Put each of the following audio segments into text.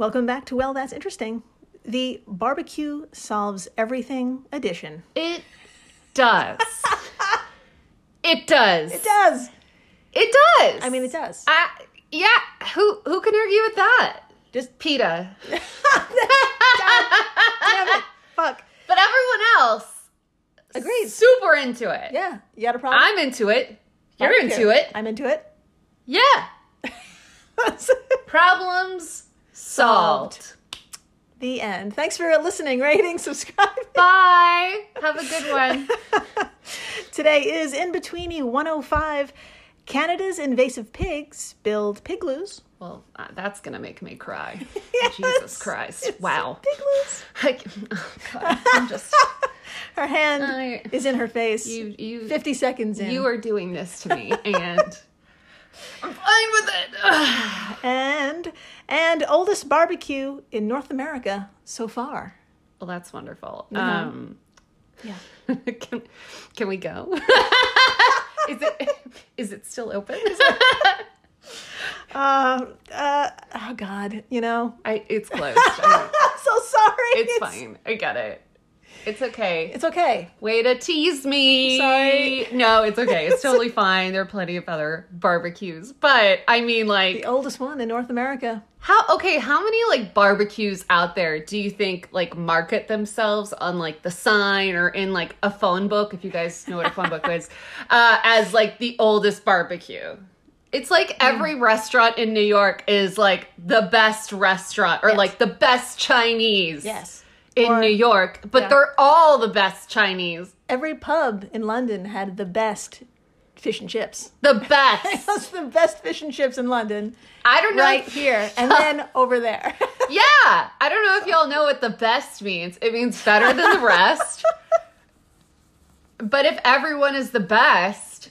Welcome back to Well, That's Interesting, the Barbecue Solves Everything edition. It does. it does. It does. It does. I mean, it does. I, yeah. Who who can argue with that? Just PETA. damn it. Fuck. But everyone else Agreed. super into it. Yeah. You got a problem? I'm into it. You're Barbecue. into it. I'm into it. Yeah. Problems solved. the end. Thanks for listening, rating, subscribing. Bye. Have a good one. Today is In Betweeni 105. Canada's invasive pigs build pigloos. Well, uh, that's gonna make me cry. Yes. Jesus Christ! Wow. Pigloos. I, oh God, I'm just Her hand I- is in her face. you. You 50 seconds in. You are doing this to me, and I'm fine with it. And and oldest barbecue in North America so far. well, that's wonderful. Uh-huh. Um, Yeah. can can we go? is it is it still open? Uh, uh, oh God, you know, I it's closed. I'm so sorry. it's fine. I get it. It's okay. It's okay. Way to tease me. Sorry. No, it's okay. It's totally fine. There are plenty of other barbecues. But I mean like The oldest one in North America. how okay, how many like barbecues out there do you think like market themselves on like the sign or in like a phone book, if you guys know what a phone book is, uh, as like the oldest barbecue? It's like every restaurant in New York is like the best restaurant or Yes. like the best Chinese Yes. In Or- New York, but yeah. they're all the best Chinese. Every pub in London had the best fish and chips. The best. That's the best fish and chips in London, I don't know. right here, and then over there. Yeah. I don't know if y'all know what the best means. It means better than the rest. but if everyone is the best,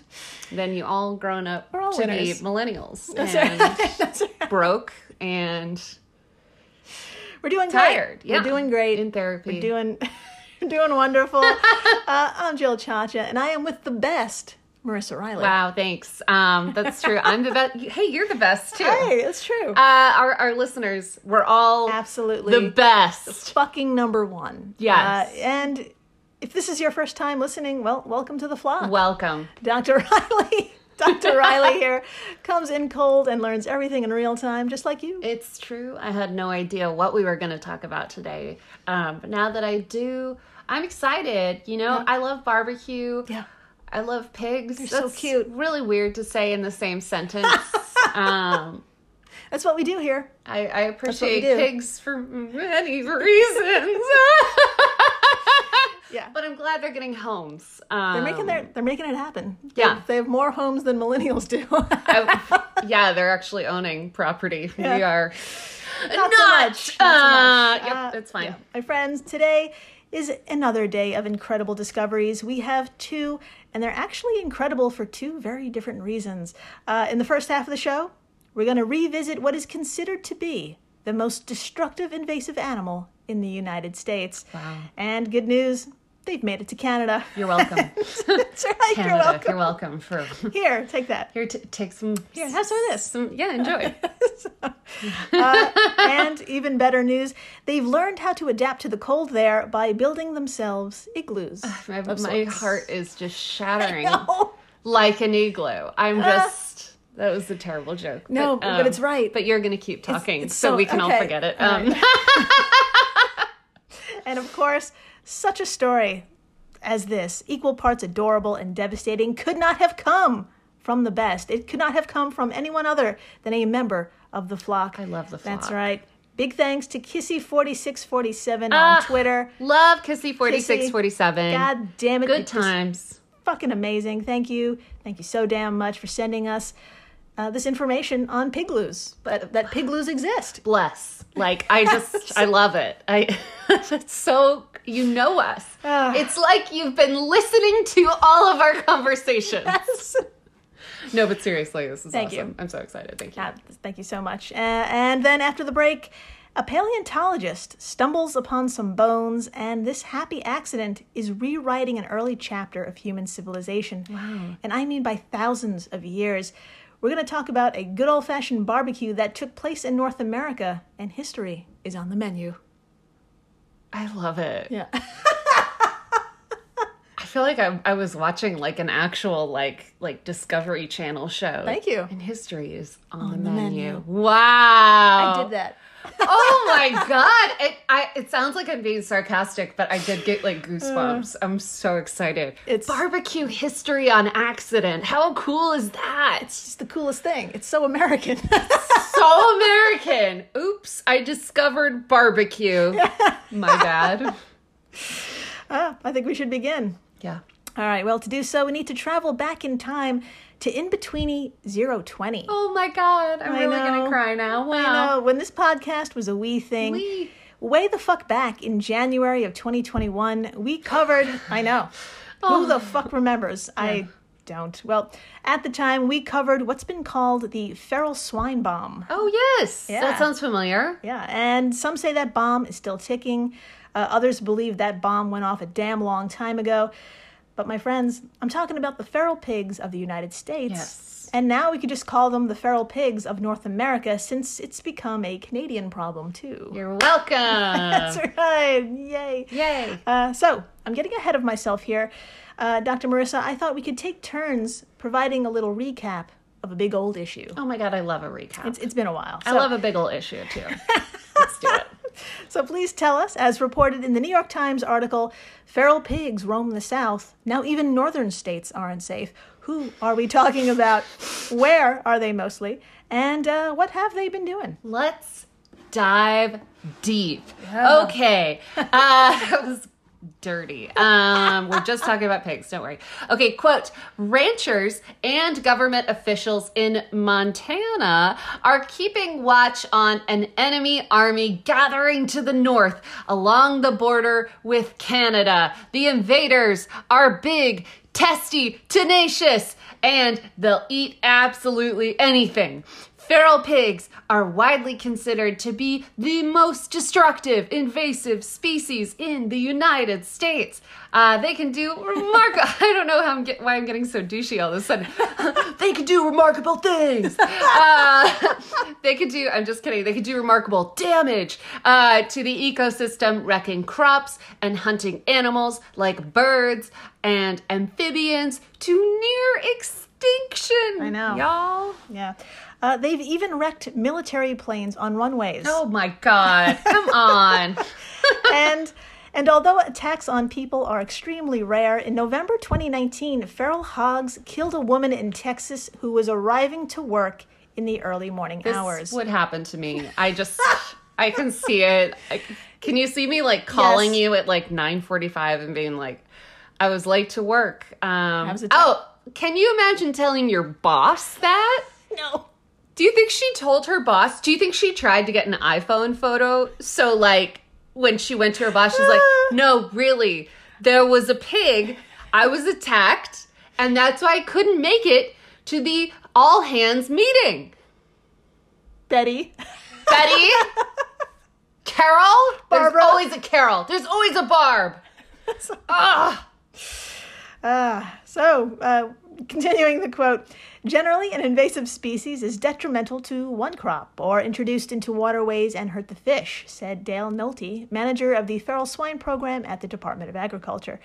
then you all grown up all to winners. be millennials That's and right. That's right. broke and We're doing tired. great. Yeah. We're doing great. in therapy. We're doing doing wonderful. uh, I'm Jill Chacha, and I am with the best, Marissa Riley. wow, thanks. Um, that's true. I'm the best. Hey, you're the best too. Hey, it's true. Uh, our our listeners, we're all Absolutely. the best. fucking number one. Yes. Uh, and if this is your first time listening, well, welcome to the flock. Welcome. Dr. Riley, Dr. Riley here comes in cold and learns everything in real time, just like you. It's true. I had no idea what we were going to talk about today. Um, but now that I do, I'm excited. You know, I love barbecue. Yeah. I love pigs. They're so cute. Really weird to say in the same sentence. um, That's what we do here. I, I appreciate pigs for many reasons. Yeah. but I'm glad they're getting homes. Um, They're making their they're making it happen. Yeah. They, they have more homes than millennials do. I- yeah, they're actually owning property. We are Not so much. Not so Uh, much. yep, Uh, that's fine. yeah. My friends, today is another day of incredible discoveries. We have two, and they're actually incredible for two very different reasons. Uh, in the first half of the show, we're going to revisit what is considered to be the most destructive invasive animal in the United States. Wow. And good news, they've made it to Canada. You're welcome. That's right. Canada, You're welcome. You're welcome for Here, take that. here. T- take some. Here, have some of this. some. Yeah, enjoy. Uh, and even better news, they've learned how to adapt to the cold there by building themselves igloos. my my heart is just shattering like an igloo. I'm just. That was a terrible joke. Uh. No, but it's right. But you're gonna keep talking, it's so, so- we can all forget it. Um, and of course, such a story as this, equal parts adorable and devastating, could not have come from the best. It could not have come from anyone other than a member of the flock. I love the flock. That's right. Big thanks to Kissy4647 Ah, on Twitter. love Kissy4647. Kissy. God damn it. Good times. fucking amazing. Thank you. Thank you so damn much for sending us uh, this information on pigloos, but that pigloos exist. Bless. Like I just I love it. I it's so you know us. Ah. it's like you've been listening to all of our conversations. No, but seriously, this is Thank you. awesome. I'm so excited. Thank you. Yeah, thank you so much. Uh, and then after the break, a paleontologist stumbles upon some bones, and this happy accident is rewriting an early chapter of human civilization. Wow. And I mean by thousands of years. we're going to talk about a good old fashioned barbecue that took place in North America, and history is on the menu. I love it. Yeah. I feel like I, I was watching like an actual like like Discovery Channel show. Thank you. And history is on, the, the menu. menu. Wow. I did that. Oh my god! It I it sounds like I'm being sarcastic, but I did get like goosebumps. I'm so excited. It's- barbecue history on accident. How cool is that? It's just the coolest thing. It's so American. so American. Oops! I discovered barbecue. My bad. Ah, I think we should begin. Yeah. All right, well, to do so, we need to travel back in time to in betweeni 020. Oh my god! I'm I really gonna cry now. Wow. I know, when this podcast was a wee thing, Wee. way the fuck back in January of 2021, we covered, I know, who the fuck remembers? I don't. Well, at the time, we covered what's been called the feral swine bomb. Oh yes, Yeah. that sounds familiar. Yeah, and some say that bomb is still ticking. Uh, others believe that bomb went off a damn long time ago. But my friends, I'm talking about the feral pigs of the United States. Yes. And now we could just call them the feral pigs of North America since it's become a Canadian problem too. You're welcome. That's right. Yay. Yay. Uh, so I'm getting ahead of myself here. Uh, Dr. Marissa, I thought we could take turns providing a little recap of a big old issue. Oh my god, I love a recap. It's, it's been a while. I love a big old issue too. Let's do it. So please tell us, as reported in the New York Times article, feral pigs roam the South. Now even northern states aren't safe. Who are we talking about? Where are they mostly? And uh, what have they been doing? Let's dive deep. Okay. Uh, that was dirty. Um, we're just talking about pigs, don't worry. Okay, quote Ranchers and government officials in Montana are keeping watch on an enemy army gathering to the north along the border with Canada. The invaders are big, testy, tenacious, and they'll eat absolutely anything. Feral pigs are widely considered to be the most destructive invasive species in the United States. Uh, they can do remarkable. I don't know how I'm get- why I'm getting so douchey all of a sudden. they can do remarkable things. Uh, they can do. I'm just kidding. They can do remarkable damage uh, to the ecosystem, wrecking crops and hunting animals like birds and amphibians to near extinction. I know. y'all. Yeah. Uh, they've even wrecked military planes on runways. Oh my god. Come on. and and although attacks on people are extremely rare, in November 2019, feral hogs killed a woman in Texas who was arriving to work in the early morning this hours. would happen to me. I just I can see it. I, can you see me like calling Yes. you at like 9:45 and being like I was late to work. Um Oh, can you imagine telling your boss that? no. Do you think she told her boss? Do you think she tried to get an iPhone photo? So like when she went to her boss, she's like, "No, really. There was a pig. I was attacked, and that's why I couldn't make it to the all hands meeting." Betty. Betty, Carol, Barbara. There's always a Carol. There's always a Barb. Ah, Ah, so, uh, continuing the quote Generally, an invasive species is detrimental to one crop or introduced into waterways and hurt the fish, said Dale Nolte, manager of the feral swine program at the Department of Agriculture.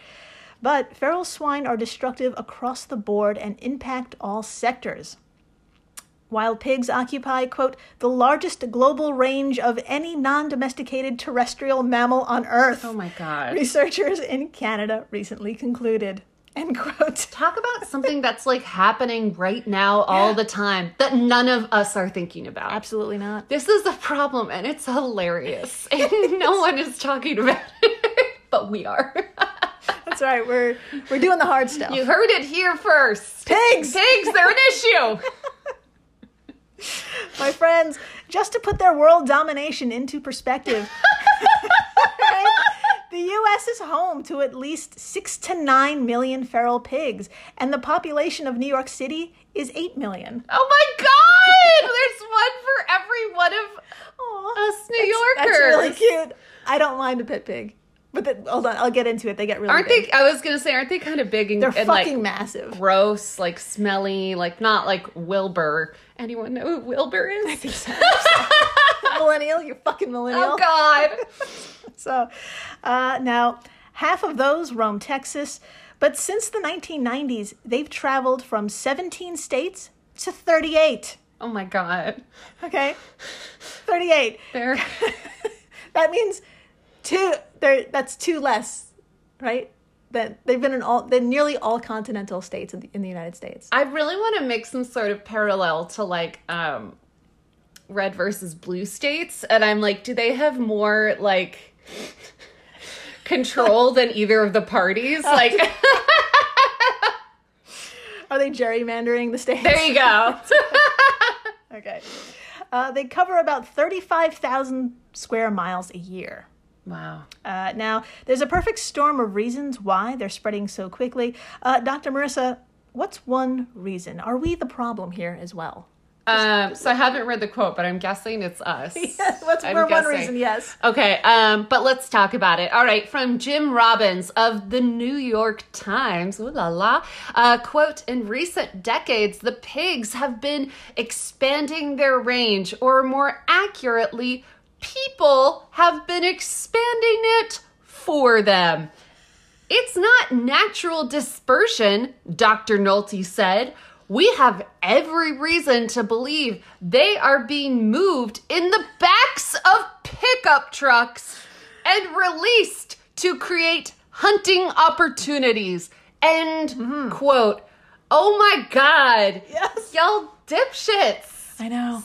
But feral swine are destructive across the board and impact all sectors. Wild pigs occupy, quote, the largest global range of any non domesticated terrestrial mammal on Earth. oh my god. Researchers in Canada recently concluded. End quote. Talk about something that's like happening right now all the time that none of us are thinking about. Absolutely not. This is the problem, and it's hilarious, and no one is talking about it, but we are. That's right. We're we're doing the hard stuff. You heard it here first. Pigs! Pigs, they're an issue. My friends, just to put their world domination into perspective, right? The US is home to at least 6 to 9 million feral pigs, and the population of New York City is 8 million. Oh my god! There's one for every one of Aw, us New Yorkers. That's really cute. I don't mind a pit pig. But the, hold on, I'll get into it. They get really Aren't big. they? I was gonna say, aren't they kind of big and, They're and fucking like massive. gross, like smelly, like not like Wilbur? Anyone know who Wilbur is? millennial, you fucking millennial. oh God! So, uh, now half of those roam Texas, but since the 1990s, they've traveled from 17 states to 38. Oh my God! Okay, 38. They're That means two. There, that's two less, right? That they've been in all, they're nearly all continental states in the, in the United States. I really want to make some sort of parallel to like um red versus blue states and I'm like do they have more like control than either of the parties like Are they gerrymandering the states? there you go Okay. Uh, they cover about 35,000 square miles a year. wow Uh, now, there's a perfect storm of reasons why they're spreading so quickly. Uh, Dr. Marissa, what's one reason? Are we the problem here as well? Um so I haven't read the quote but I'm guessing it's us what's I'm for one reason? Yes. Okay, um, but let's talk about it. All right, from Jim Robbins of the New York Times, ooh la la, uh, quote, in recent decades, the pigs have been expanding their range, or more accurately, people have been expanding it for them. It's not natural dispersion, Dr. Nolte said. We have every reason to believe they are being moved in the backs of pickup trucks and released to create hunting opportunities. End mm-hmm. quote. Oh my god. Yes. Y'all dipshits. I know.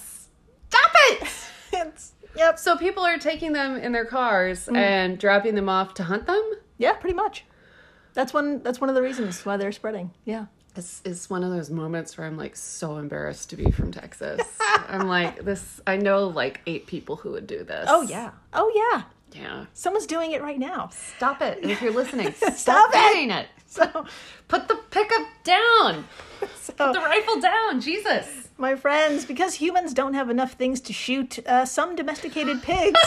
Stop it. It's, yep. so people are taking them in their cars mm-hmm. and dropping them off to hunt them? Yeah, pretty much. That's one. That's one of the reasons why they're spreading. Yeah. This is one of those moments where I'm like so embarrassed to be from Texas. I'm like, this, I know like eight people who would do this. Oh yeah. Oh yeah. Yeah. Someone's doing it right now. Stop it. If you're listening, Stop stop, it. doing it. So, Put the pickup down. so Put the rifle down. Jesus. my friends, because humans don't have enough things to shoot, uh, some domesticated pigs.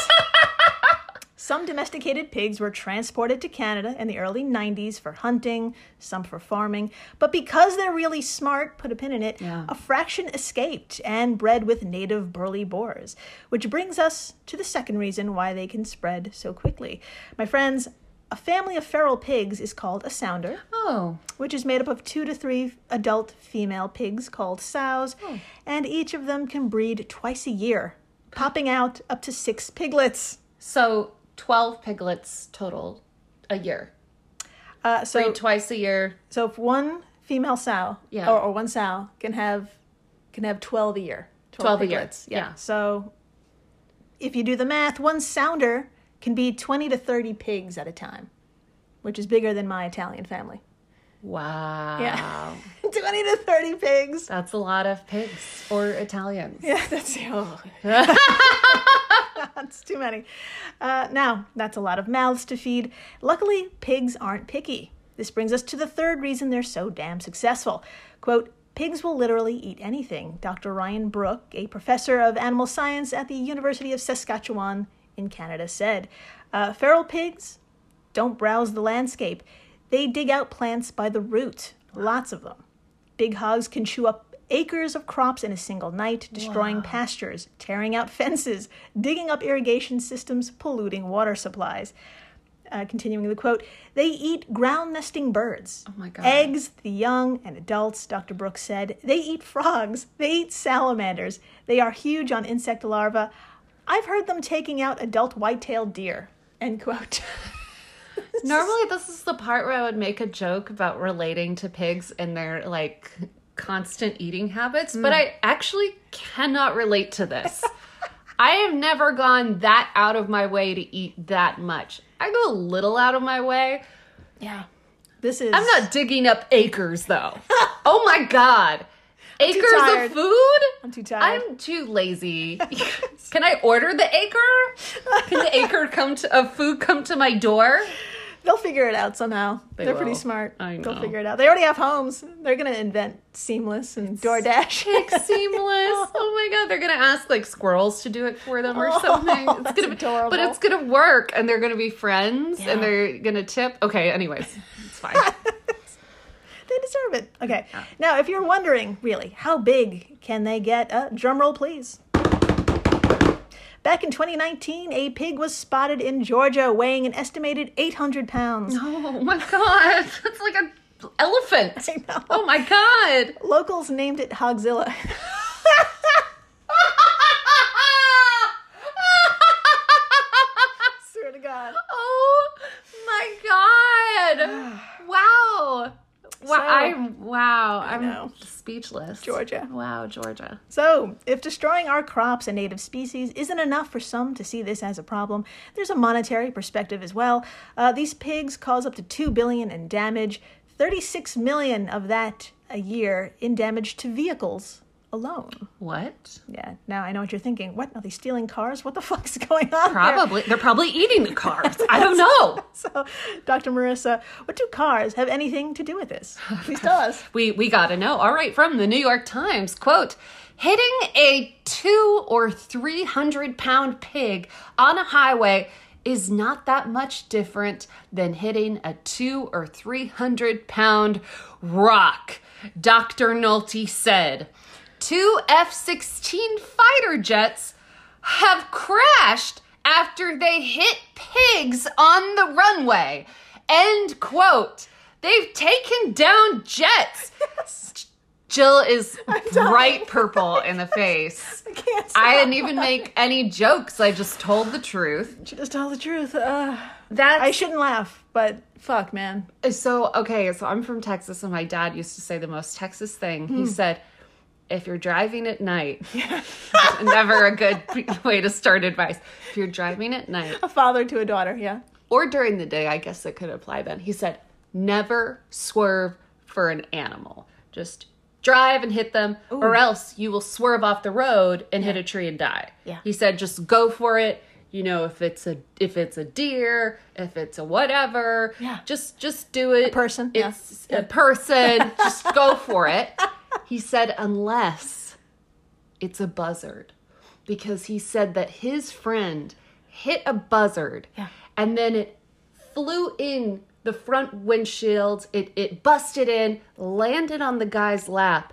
Some domesticated pigs were transported to Canada in the early 90s for hunting, some for farming. But because they're really smart, put a pin in it, Yeah. a fraction escaped and bred with native burly boars. Which brings us to the second reason why they can spread so quickly. My friends, a family of feral pigs is called a sounder Oh. which is made up of two to three adult female pigs called sows, oh. and each of them can breed twice a year, popping out up to six piglets. So 12 piglets total a year. Uh, so, Breed twice a year. so if one female sow Yeah. or, or one sow can have can have twelve a year. 12 a year, piglets. yeah. So if you do the math, one sounder can be twenty to thirty pigs at a time, which is bigger than my Italian family. Wow. Yeah, twenty to thirty pigs. That's a lot of pigs or Italians. Yeah, that's oh. that's too many. Uh, now, that's a lot of mouths to feed. Luckily, pigs aren't picky. This brings us to the third reason they're so damn successful. Quote, Pigs will literally eat anything, Dr. Ryan Brook, a professor of animal science at the University of Saskatchewan in Canada, said. Uh, feral pigs don't browse the landscape, they dig out plants by the root, lots of them. Big hogs can chew up acres of crops in a single night, destroying pastures, tearing out fences, digging up irrigation systems, polluting water supplies. Uh, continuing the quote, they eat ground nesting birds. Oh my God. Eggs, the young, and adults, Dr. Brooks said. They eat frogs. They eat salamanders. They are huge on insect larvae. I've heard them taking out adult white-tailed deer. End quote. Normally, this is the part where I would make a joke about relating to pigs and their like constant eating habits, but mm. I actually cannot relate to this. I have never gone that out of my way to eat that much. I go a little out of my way. yeah. This is. I'm not digging up acres though. oh my god. Acres of food? I'm too tired. I'm too lazy. Can I order the acre? Can the acre come to of food come to my door? They'll figure it out somehow. They are pretty smart. I They'll figure it out. They already have homes. They're gonna invent Seamless and DoorDash. Seamless. Oh my god, they're gonna ask like squirrels to do it for them or Oh, something. It's gonna be, adorable. but it's gonna work, and they're gonna be friends, Yeah. and they're gonna tip. Okay, anyways, it's fine. Deserve it. Okay. Now, if you're wondering, really, how big can they get? Uh, drum roll, please. Back in 2019, a pig was spotted in Georgia weighing an estimated 800 pounds. oh my god, that's like an elephant. I know. Oh my god. Locals named it Hogzilla. Swear to God. oh my god. Wow. Wow, So- I'm wow. I'm know. speechless. Georgia. Wow, Georgia. So, if destroying our crops and native species isn't enough for some to see this as a problem, there's a monetary perspective as well. Uh, these pigs cause up to two billion in damage, 36 million of that a year in damage to vehicles alone. What? Yeah. Now I know what you're thinking. What are they stealing cars? What the fuck's going on? there? Probably. They're probably eating the cars. I don't know. So, Dr. Marissa, what do cars have anything to do with this? Please tell us. We we got to know. All right, from the New York Times, quote: Hitting a two or three hundred pound pig on a highway is not that much different than hitting a two or three hundred pound rock. Dr. Nolte said. Two F 16 fighter jets have crashed after they hit pigs on the runway. End quote. They've taken down jets. Jill is bright purple in the face. I. I didn't even make any jokes. I just told the truth. Just tell the truth. Uh, That's I shouldn't laugh, but fuck, man. so okay. So I'm from Texas, and my dad used to say the most Texas thing. He said, "If you're driving at night, never a good way to start advice. If you're driving at night, A father to a daughter, yeah. or during the day, I guess it could apply then. He said, never swerve for an animal. Just drive and hit them, or else you will swerve off the road and hit a tree and die. Yeah. He said, just go for it. You know, if it's a if it's a deer, if it's a whatever, Yeah. just just do it. A person, yeah. It's a person. just go for it. He said, unless it's a buzzard because he said that his friend hit a buzzard Yeah. and then it flew in the front windshield it, it busted in landed on the guy's lap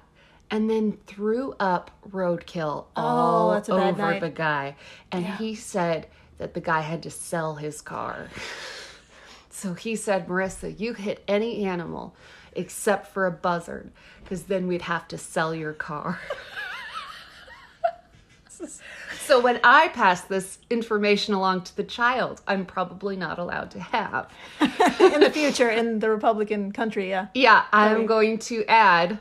and then threw up roadkill oh, all Oh, that's a bad over night. the guy and he said that the guy had to sell his car so he said marissa you hit any animal except for a buzzard because then we'd have to sell your car So when I pass this information along to the child, I'm probably not allowed to have. In the future, in the Republican country, yeah. Yeah, I'm going to add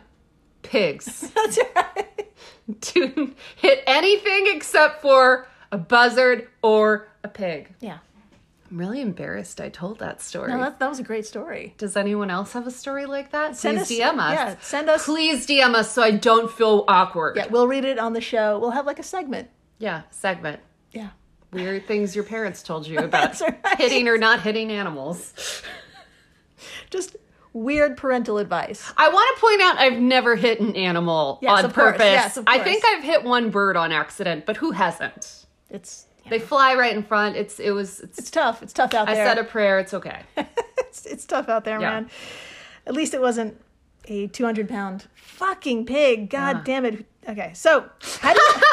pigs That's right. to hit anything except for a buzzard or a pig. Yeah. I'm really embarrassed I told that story. No, that, that was a great story. Does anyone else have a story like that? Send Please us- DM us. yeah, send us- Please DM us so I don't feel awkward. Yeah, we'll read it on the show. We'll have like a segment. Yeah, segment. Yeah. Weird things your parents told you about right. hitting or not hitting animals. Just weird parental advice. I want to point out I've never hit an animal Yes, on purpose. Yes, of I think I've hit one bird on accident, but who hasn't? It's yeah. They fly right in front. It's it was it's, it's tough. It's tough out I there. I said a prayer, it's okay. it's, it's tough out there, Yeah. man. At least it wasn't a 200 pound fucking pig. God Ah. damn it. Okay, so how do you.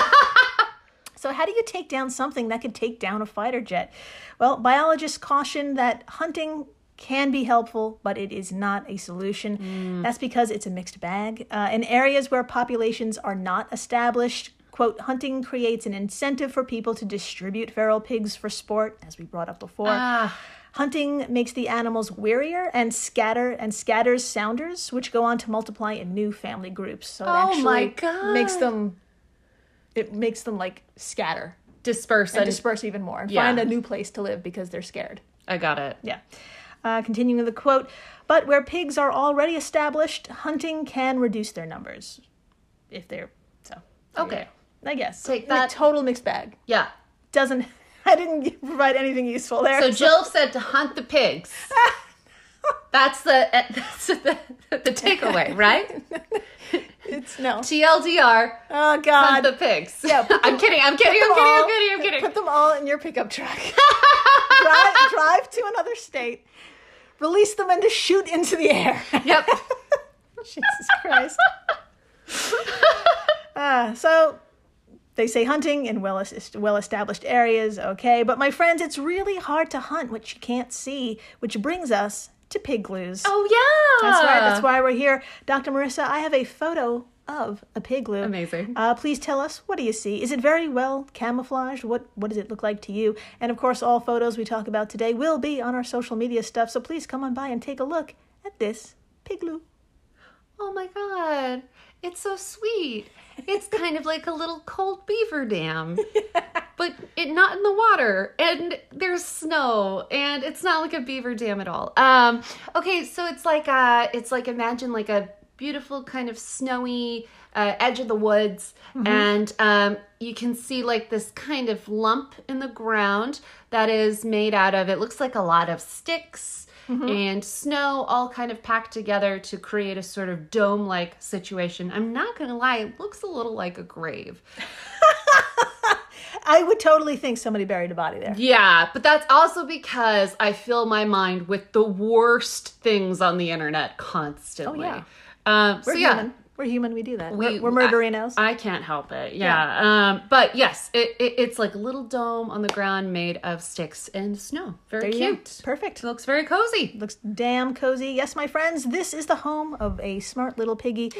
So, how do you take down something that could take down a fighter jet? Well, biologists caution that hunting can be helpful, but it is not a solution. Mm. That's because it's a mixed bag. Uh, in areas where populations are not established, quote, hunting creates an incentive for people to distribute feral pigs for sport, as we brought up before. Ah. Hunting makes the animals wearier and scatter and scatters sounders, which go on to multiply in new family groups. So it Oh actually makes them it makes them like scatter Disperse and and disperse even more and Yeah. find a new place to live because they're scared. I got it. Yeah. Uh, continuing the quote, but where pigs are already established, hunting can reduce their numbers. If they're so. Okay. I guess. Take that. total mixed bag. Yeah. Doesn't I didn't provide anything useful there. So Jill said to hunt the pigs. That's the that's the, the takeaway, right? it's no. TLDR, Oh hunt God. the pigs. Yeah, I'm kidding. I'm kidding. I'm kidding. I'm kidding. I'm kidding. Put them all in your pickup truck. drive, drive to another state. Release them and just shoot into the air. Yep. Jesus Christ. Uh, so they say hunting in well well established areas, okay, but my friends, it's really hard to hunt what you can't see, which brings us to pigloos. Oh yeah. That's right. That's why we're here, Dr. Marissa. I have a photo of a pigloo. Amazing. Uh, please tell us what do you see? Is it very well camouflaged? What What does it look like to you? And of course, all photos we talk about today will be on our social media stuff. So please come on by and take a look at this pigloo. Oh my god. It's so sweet. It's kind of like a little cold beaver dam. But it not in the water and there's snow and it's not like a beaver dam at all. Um okay, so it's like uh it's like imagine like a beautiful kind of snowy uh, edge of the woods and um you can see like this kind of lump in the ground that is made out of it looks like a lot of sticks and snow all kind of packed together to create a sort of dome like situation. I'm not going to lie, it looks a little like a grave. I would totally think somebody buried a body there. Yeah, but that's also because I fill my mind with the worst things on the internet constantly. Oh, yeah. Um, so We're yeah, human. We're human. We do that. We- are we're murderinos. I can't help it. Yeah. Um, but yes, it, it, it's like a little dome on the ground made of sticks and snow. Very There cute. Perfect. It looks very cozy. Looks damn cozy. Yes, my friends, this is the home of a smart little piggy.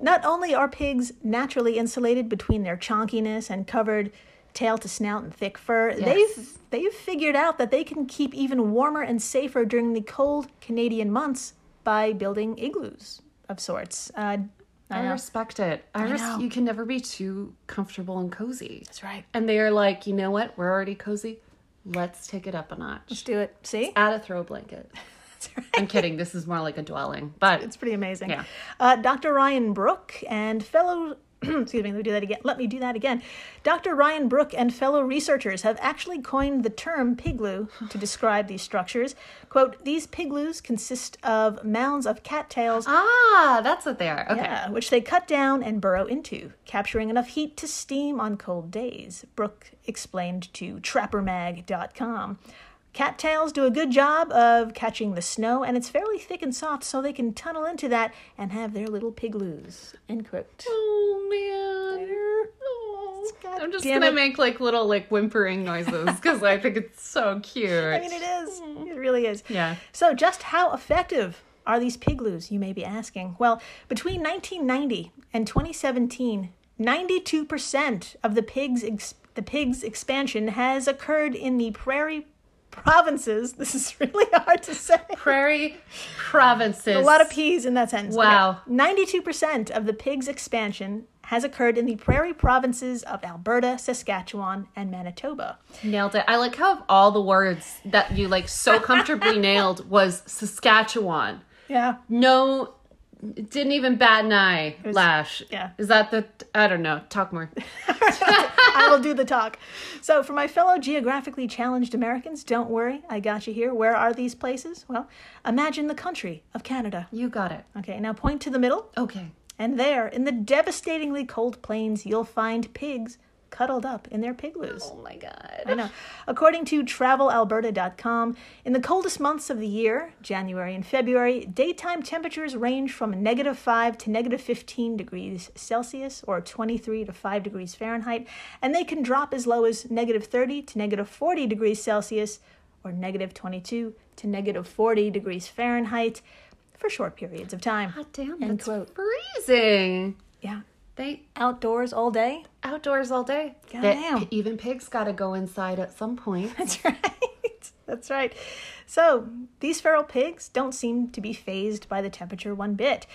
Not only are pigs naturally insulated between their chonkiness and covered tail to snout and thick fur, Yes. they've they've figured out that they can keep even warmer and safer during the cold Canadian months by building igloos of sorts. Uh, I I respect it. I, res- know. you can never be too comfortable and cozy. That's right. And they are like, you know what? We're already cozy. Let's take it up a notch. Let's do it. See? Add a throw blanket. That's right. I'm kidding. This is more like a dwelling, but It's pretty amazing. Yeah. Uh, Dr. Ryan Brook and fellow, excuse me, let me do that again. Let me do that again. Dr. Ryan Brook and fellow researchers have actually coined the term pigloo to describe these structures. Quote, these pigloos consist of mounds of cattails. ah, that's what they are. Okay. Yeah, which they cut down and burrow into, capturing enough heat to steam on cold days, Brook explained to trappermag.com. Cattails do a good job of catching the snow, and it's fairly thick and soft, so they can tunnel into that and have their little pigloos. End quote. Oh man. Oh. God I'm just gonna it. make like little like whimpering noises because I think it's so cute. I mean, it is. Mm. It really is. Yeah. So, just how effective are these pigloos, you may be asking? Well, between 1990 and 2017, 92% of the pigs ex- the pigs expansion has occurred in the prairie provinces. This is really hard to say. Prairie provinces. A lot of P's in that sentence. Wow. Okay. 92% of the pigs expansion has occurred in the prairie provinces of Alberta, Saskatchewan, and Manitoba. Nailed it. I like how all the words that you like so comfortably nailed was Saskatchewan. Yeah. No, didn't even bat an eye. Lash. yeah. Is that the? I don't know. Talk more. I will do the talk. So, for my fellow geographically challenged Americans, don't worry, I got you here. Where are these places? Well, imagine the country of Canada. You got it. Okay, now point to the middle, Okay. and there, in the devastatingly cold plains, you'll find pigs cuddled up in their pigloos. Oh my god. I know. According to travelalberta.com, in the coldest months of the year, January and February, daytime temperatures range from negative 5 to negative 15 degrees Celsius or 23 to 5 degrees Fahrenheit, and they can drop as low as negative 30 to negative 40 degrees Celsius or negative 22 to negative 40 degrees Fahrenheit for short periods of time. God damn, End that's quote. freezing. Yeah. They Outdoors all day. outdoors all day. God They- damn. even pigs got to go inside at some point. That's right. That's right. So, these feral pigs don't seem to be fazed by the temperature one bit.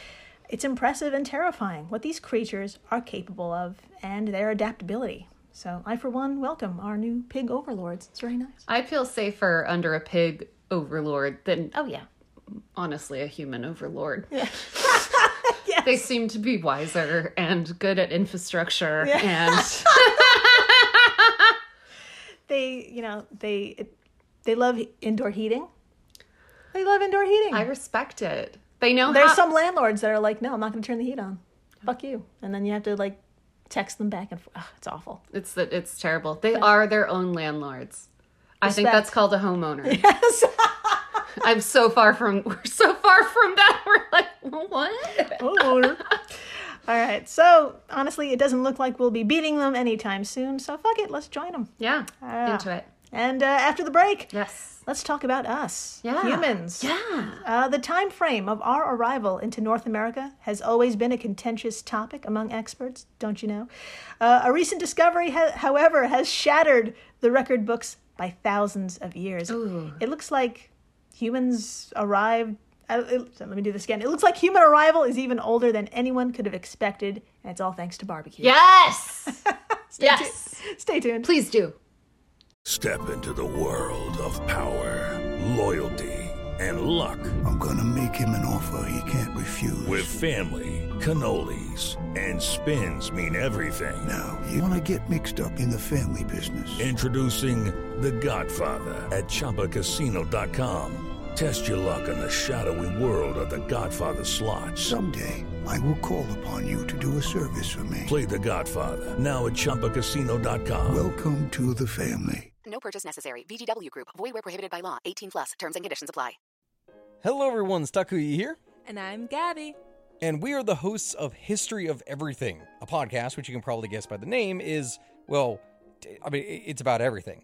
It's impressive and terrifying what these creatures are capable of and their adaptability. So, I, for one, welcome our new pig overlords. It's very nice. I feel safer under a pig overlord than Oh, yeah. honestly a human overlord. Yes. They seem to be wiser and good at infrastructure Yeah. and they, you know, they they love indoor heating. They love indoor heating. I respect it. They know There's how. some landlords that are like, no, I'm not going to turn the heat on. Fuck you. And then you have to like text them back and forth. Ugh, it's awful. It's that it's terrible. They are their own landlords. I think that's called a homeowner. Yes. I'm so far from we're so far from that. We're like, what? All right. So honestly, it doesn't look like we'll be beating them anytime soon. So fuck it. Let's join them. Yeah, Ah. into it. And uh, after the break, Yes. let's talk about us, Yeah. humans. Yeah. Uh, the time frame of our arrival into North America has always been a contentious topic among experts, don't you know? Uh, a recent discovery, ha- however, has shattered the record books by thousands of years. Ooh. It looks like humans arrived. Uh, it- so let me do this again. It looks like human arrival is even older than anyone could have expected, and it's all thanks to barbecue. Yes. Stay yes. tu- stay tuned. Please do. Step into the world of power, loyalty, and luck. I'm gonna make him an offer he can't refuse. With family, cannolis, and spins mean everything. now, you wanna get mixed up in the family business. Introducing The Godfather at ChumbaCasino.com. Test your luck in the shadowy world of The Godfather slot. Someday, I will call upon you to do a service for me. Play The Godfather now at ChumbaCasino.com. Welcome to the family. No purchase necessary. VGW Group. Void where prohibited by law. 18 plus. Terms and conditions apply. Hello, everyone. Takuya here, And I'm Gabby. and we are the hosts of History of Everything, a podcast which you can probably guess by the name is, well, I mean, it's about everything.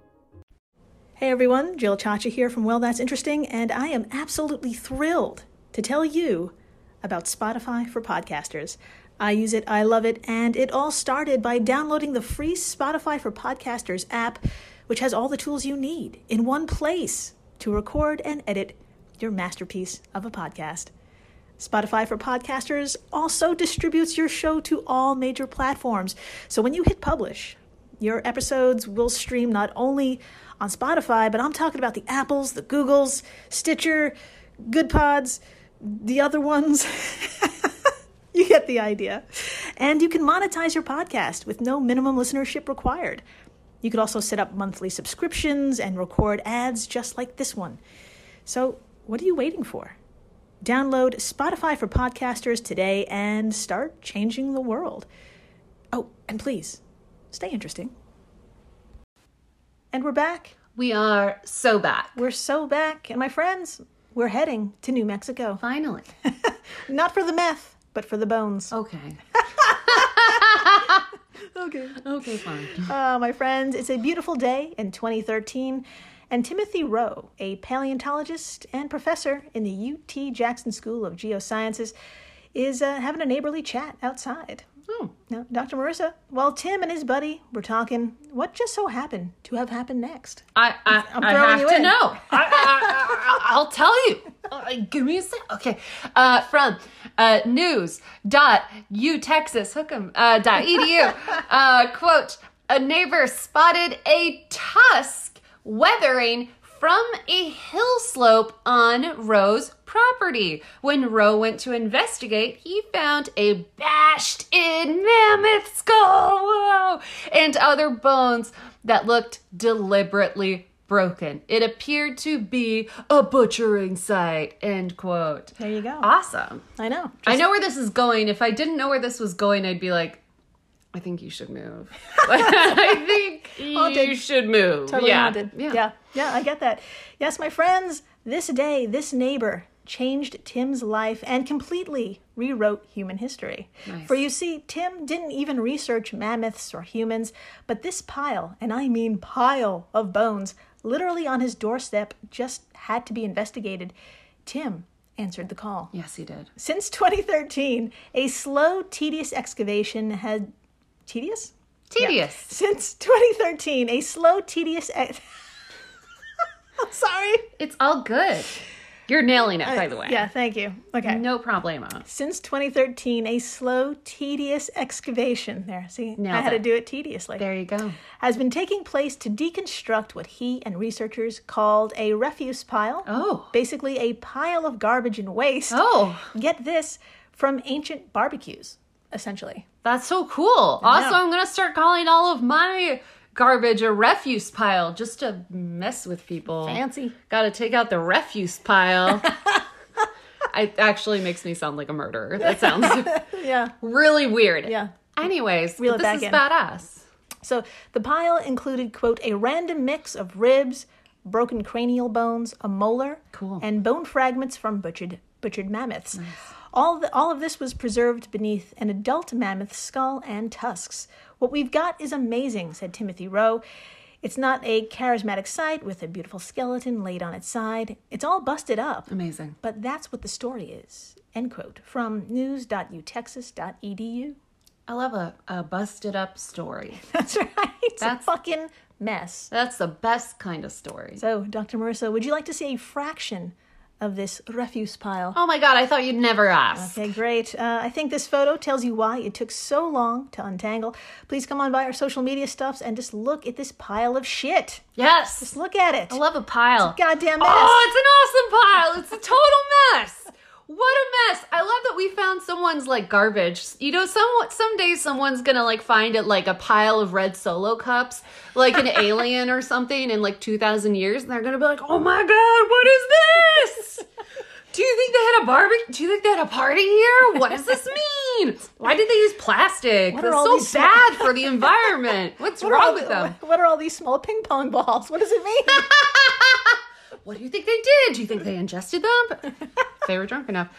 Hey everyone, Jill Chacha here from Well That's Interesting, and I am absolutely thrilled to tell you about Spotify for podcasters. I use it, I love it, and it all started by downloading the free Spotify for Podcasters app, which has all the tools you need in one place to record and edit your masterpiece of a podcast. Spotify for Podcasters also distributes your show to all major platforms. So when you hit publish, your episodes will stream not only on Spotify, but I'm talking about the Apples, the Googles, Stitcher, Goodpods, the other ones. you get the idea. And you can monetize your podcast with no minimum listenership required. You could also set up monthly subscriptions and record ads just like this one. So, what are you waiting for? Download Spotify for podcasters today and start changing the world. Oh, and please, stay interesting. And we're back. We are so back. We're so back. And my friends, we're heading to New Mexico. Finally. Not for the meth, but for the bones. Okay. Okay. Okay, fine. Uh, my friends, it's a beautiful day in 2013, and Timothy Rowe, a paleontologist and professor in the UT Jackson School of Geosciences, is uh, having a neighborly chat outside. Oh. Now, Dr. Marissa, while Tim and his buddy were talking, what just so happened to have happened next? I, I, I'm I throwing have you to in. know. I, I, I, I'll tell you. Uh, give me a sec. Okay. Uh, from uh, news dot u Texas hookem uh, dot edu. uh, quote: A neighbor spotted a tusk weathering from a hill slope on Rowe's property. When Roe went to investigate, he found a bashed in mammoth skull whoa, and other bones that looked deliberately broken. It appeared to be a butchering site. End quote. There you go. Awesome. I know. I know where this is going. If I didn't know where this was going, I'd be like, I think you should move. I think you should move. Totally yeah. haunted. Yeah. yeah, I get that. Yes, my friends, this day, this neighbor changed Tim's life and completely rewrote human history. Nice. For you see, Tim didn't even research mammoths or humans, but this pile, and I mean pile of bones, literally on his doorstep, just had to be investigated. Tim answered the call. Yes, he did. Since 2013, a slow, tedious excavation had. Tedious? Tedious. Since 2013, a slow, tedious. Ex- sorry. It's all good. You're nailing it, uh, by the way. Yeah, thank you. Okay. No problemo. Since 2013, a slow, tedious excavation there. See, Nailed I had it. to do it tediously. There you go. Has been taking place to deconstruct what he and researchers called a refuse pile. Oh. Basically, a pile of garbage and waste. Oh, Get this from ancient barbecues, essentially. that's so cool. Also. I'm going to start calling all of my garbage a refuse pile just to mess with people. Fancy. Got to take out the refuse pile. it actually makes me sound like a murderer. That sounds Yeah. really weird. Yeah. Anyways, Reel this is in. badass. So the pile included, quote, a random mix of ribs, broken cranial bones, a molar, Cool. and bone fragments from butchered butchered mammoths. All, the, all of this was preserved beneath an adult mammoth skull and tusks. What we've got is amazing, said Timothy Rowe. It's not a charismatic sight with a beautiful skeleton laid on its side. It's all busted up. Amazing. But that's what the story is. End quote. From news.utexas.edu. I love a, a busted up story. That's right. It's That's- a fucking mess. That's the best kind of story. So, Dr. Marissa, would you like to see a fraction of this refuse pile? Oh my god, I thought you'd never ask. Okay, great. Uh, I think this photo tells you why it took so long to untangle. Please come on by our social media stuffs and just look at this pile of shit. Yes. Just look at it. I love a pile. Goddamn mess. Oh, it's an awesome pile. It's a total mess. What a mess. I love that we found someone's like garbage. You know, some someday someone's gonna like find it like a pile of red solo cups, like an alien or something in like 2,000 years, and they're gonna be like, oh my god, what is this? Do you think they had a barbecue? Do you think they had a party here? What does this mean? Why did they use plastic? What That's so these- bad for the environment. What's What wrong the- with them? What are all these small ping pong balls? What does it mean? What do you think they did? Do you think they ingested them? they were drunk enough.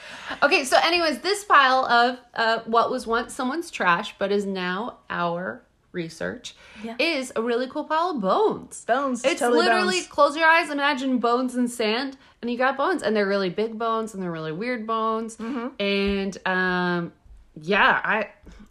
Okay, so anyways, this pile of uh, what was once someone's trash but is now our research Yeah. is a really cool pile of bones. Bones, It's totally literally bones. close your eyes, imagine bones and sand, and you got bones, and they're really big bones and they're really weird bones, Mm-hmm. and um, yeah, I.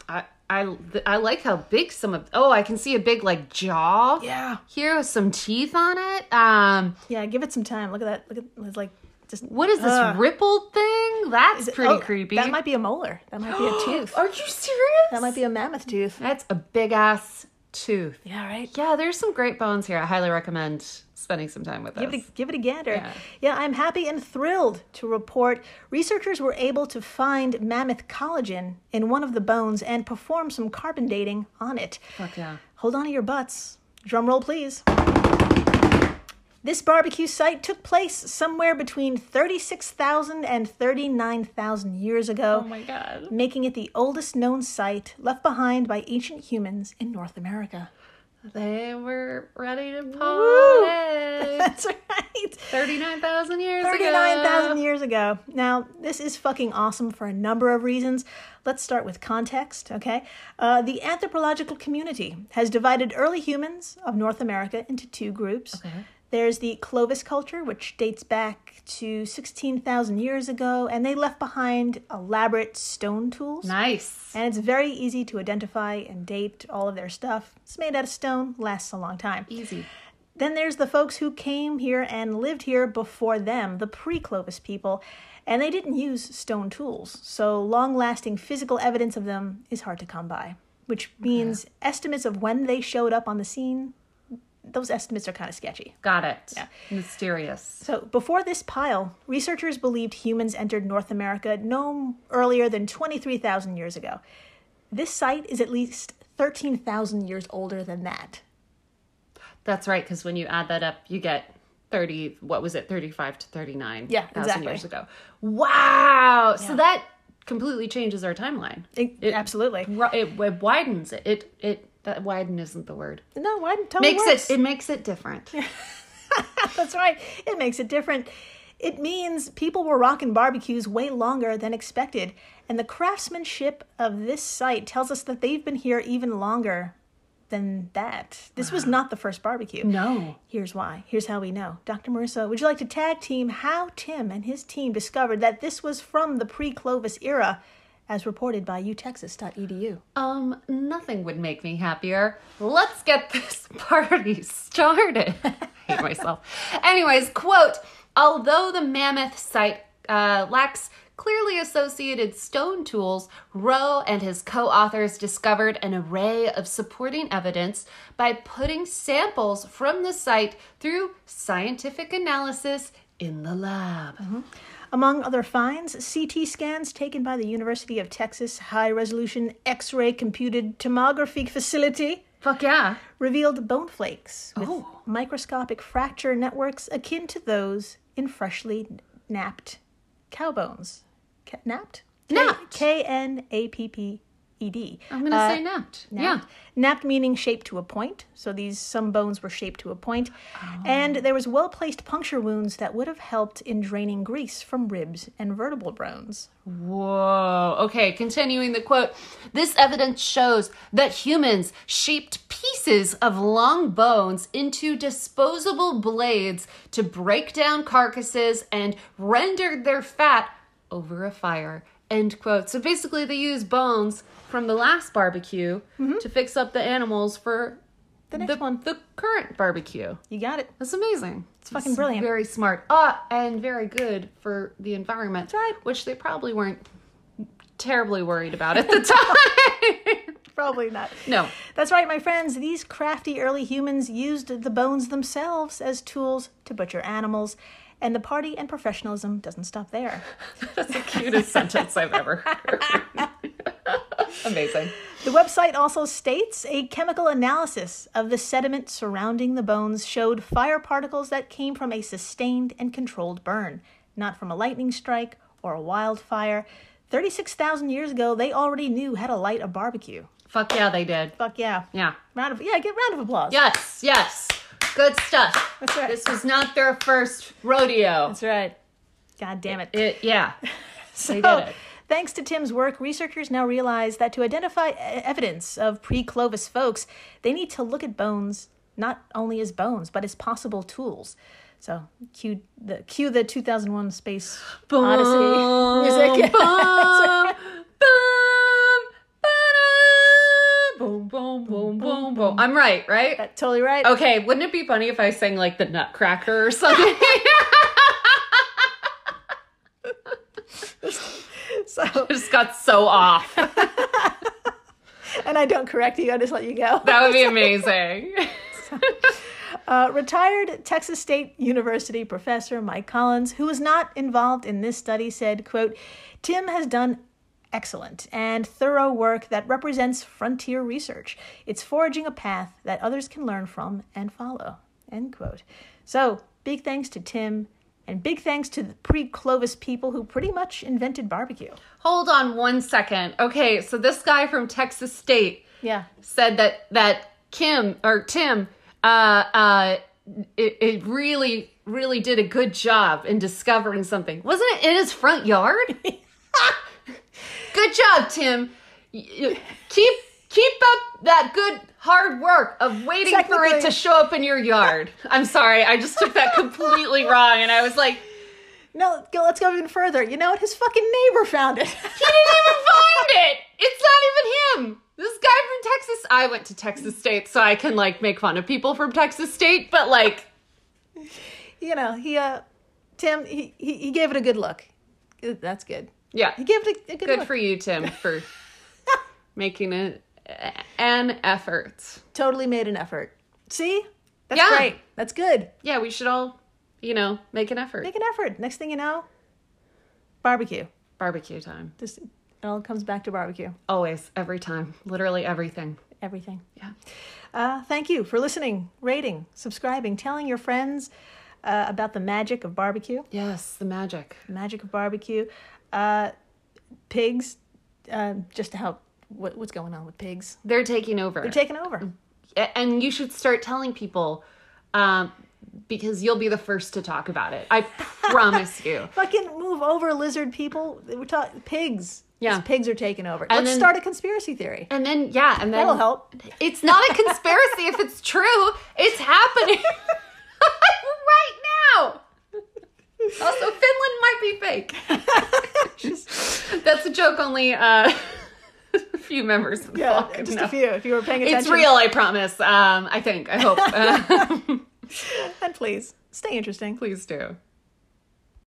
I, I, I like how big some of oh I can see a big like jaw Yeah. here with some teeth on it um yeah, give it some time. Look at that. Look at it's like just what is this Ugh. rippled thing? That's it- pretty oh, creepy. That might be a molar. That might be a tooth. Are you serious? That might be a mammoth tooth. That's a big ass tooth. Yeah, right. Yeah, there's some great bones here. I highly recommend spending some time with us. Give it, a, give it a gander. Yeah. Yeah. I'm happy and thrilled to report researchers were able to find mammoth collagen in one of the bones and perform some carbon dating on it. Fuck yeah. Hold on to your butts. Drum roll, please. This barbecue site took place somewhere between 36,000 and 39,000 years ago, Oh my god. making it the oldest known site left behind by ancient humans in North America. They were ready to party. That's right. 39,000 years ago. 39,000 years ago. Now, this is fucking awesome for a number of reasons. Let's start with context, okay? Uh, the anthropological community has divided early humans of North America into two groups. Okay. There's the Clovis culture, which dates back to 16,000 years ago, and they left behind elaborate stone tools. Nice. And it's very easy to identify and date all of their stuff. It's made out of stone, lasts a long time. Easy. Then there's the folks who came here and lived here before them, the pre Clovis people, and they didn't use stone tools, so long lasting physical evidence of them is hard to come by, which means estimates of when they showed up on the scene, those estimates are kind of sketchy. Got it. Yeah. Mysterious. So, before this pile, researchers believed humans entered North America no earlier than 23,000 years ago. This site is at least 13,000 years older than that. That's right, because when you add that up, you get 30, what was it, 35 to 39 Yeah, thousand exactly. years ago. Wow. So that completely changes our timeline. It- absolutely. Ru- It, it widens it. It, it, that widen isn't the word. No, widen totally Makes works. it, it makes it different. That's right. It makes it different. It means people were rocking barbecues way longer than expected, and the craftsmanship of this site tells us that they've been here even longer than that. This was not the first barbecue. No. Here's why. Here's how we know. Dr. Marissa, would you like to tag team how Tim and his team discovered that this was from the pre Clovis era as reported by utexas.edu. Um, nothing would make me happier. Let's get this party started. I hate myself. Anyways, quote, although the mammoth site uh, lacks clearly associated stone tools, Rowe and his co authors discovered an array of supporting evidence by putting samples from the site through scientific analysis in the lab. Among other finds, CT scans taken by the University of Texas High Resolution X ray computed tomography facility Fuck yeah. revealed bone flakes with Oh. microscopic fracture networks akin to those in freshly knapped cow bones. Ca- napped? Napped. K N A P P E D. I'm gonna say uh, napped. Yeah. Napped. Napped meaning shaped to a point. So these some bones were shaped to a point. And oh. there was well placed puncture wounds that would have helped in draining grease from ribs and vertebral bones. Whoa. Okay, continuing the quote. This evidence shows that humans shaped pieces of long bones into disposable blades to break down carcasses and rendered their fat over a fire. End quote. So basically, they use bones from the last barbecue to fix up the animals for The next one. the current barbecue. You got it. That's amazing. It's fucking brilliant. Very smart. Ah, and very good for the environment. right. Which they probably weren't terribly worried about at the time. Probably not. no. That's right, my friends. These crafty early humans used the bones themselves as tools to butcher animals, and the party and professionalism doesn't stop there. That's the cutest sentence I've ever heard. Amazing. The website also states a chemical analysis of the sediment surrounding the bones showed fire particles that came from a sustained and controlled burn, not from a lightning strike or a wildfire. 36,000 years ago, they already knew how to light a barbecue. Fuck yeah, they did. Fuck yeah. Yeah. Round of yeah, give round of applause. Yes, yes. Good stuff. That's right. This was not their first rodeo. That's right. God damn it. It, yeah. So, They did it. Thanks to Tim's work, researchers now realize that to identify evidence of pre Clovis folks, they need to look at bones not only as bones, but as possible tools. So, cue the, cue the 2001 Space Odyssey music. Boom, boom, boom, boom, boom, boom, boom. I'm right, right? Uh, totally right. Okay, wouldn't it be funny if I sang like the Nutcracker or something? So, just got so off. and I don't correct you, I just let you go. That would be amazing. Uh, retired Texas State University professor Mike Collins, who was not involved in this study, said, quote, Tim has done excellent and thorough work that represents frontier research. It's forging a path that others can learn from and follow. End quote. So, big thanks to Tim and big thanks to the pre-Clovis people who pretty much invented barbecue. Hold on one second. Okay, so this guy from Texas State Yeah. said that that Kim or Tim uh uh it, it really really did a good job in discovering something. Wasn't it in his front yard? good job, Tim. Keep keep up that good hard work of waiting for it to show up in your yard. I'm sorry, I just took that completely wrong and I was like, No, go, let's go even further. You know what? His fucking neighbor found it. He didn't even find it. It's not even him. This guy from Texas. I went to Texas State, so I can like make fun of people from Texas State, but like, you know, he uh Tim he, he he gave it a good look. That's good. yeah, He gave it a, a good, good look. for you, Tim, for making a, an effort. Totally made an effort. See? That's Yeah. great. That's good. Yeah, we should all, you know, make an effort. Make an effort. Next thing you know, barbecue. Barbecue time. This it all comes back to barbecue. Always, every time, literally everything. Everything. Yeah. Uh, thank you for listening, rating, subscribing, telling your friends uh, about the magic of barbecue. Yes, the magic. The magic of barbecue. Uh, pigs. Uh, just how what, what's going on with pigs? They're taking over. They're taking over. And you should start telling people um, because you'll be the first to talk about it. I promise you. Fucking move over, lizard people. We're talking pigs. Yeah. These pigs are taking over. And Let's then- start a conspiracy theory. And then yeah, and then That'll help. It's not a conspiracy if it's true. It's happening right now. Also, Finland might be fake. That's a joke only uh, few members of the Yeah, flock just know. a few. If you were paying attention, It's real, I promise. Um, I think. I hope. And please stay interesting. please do.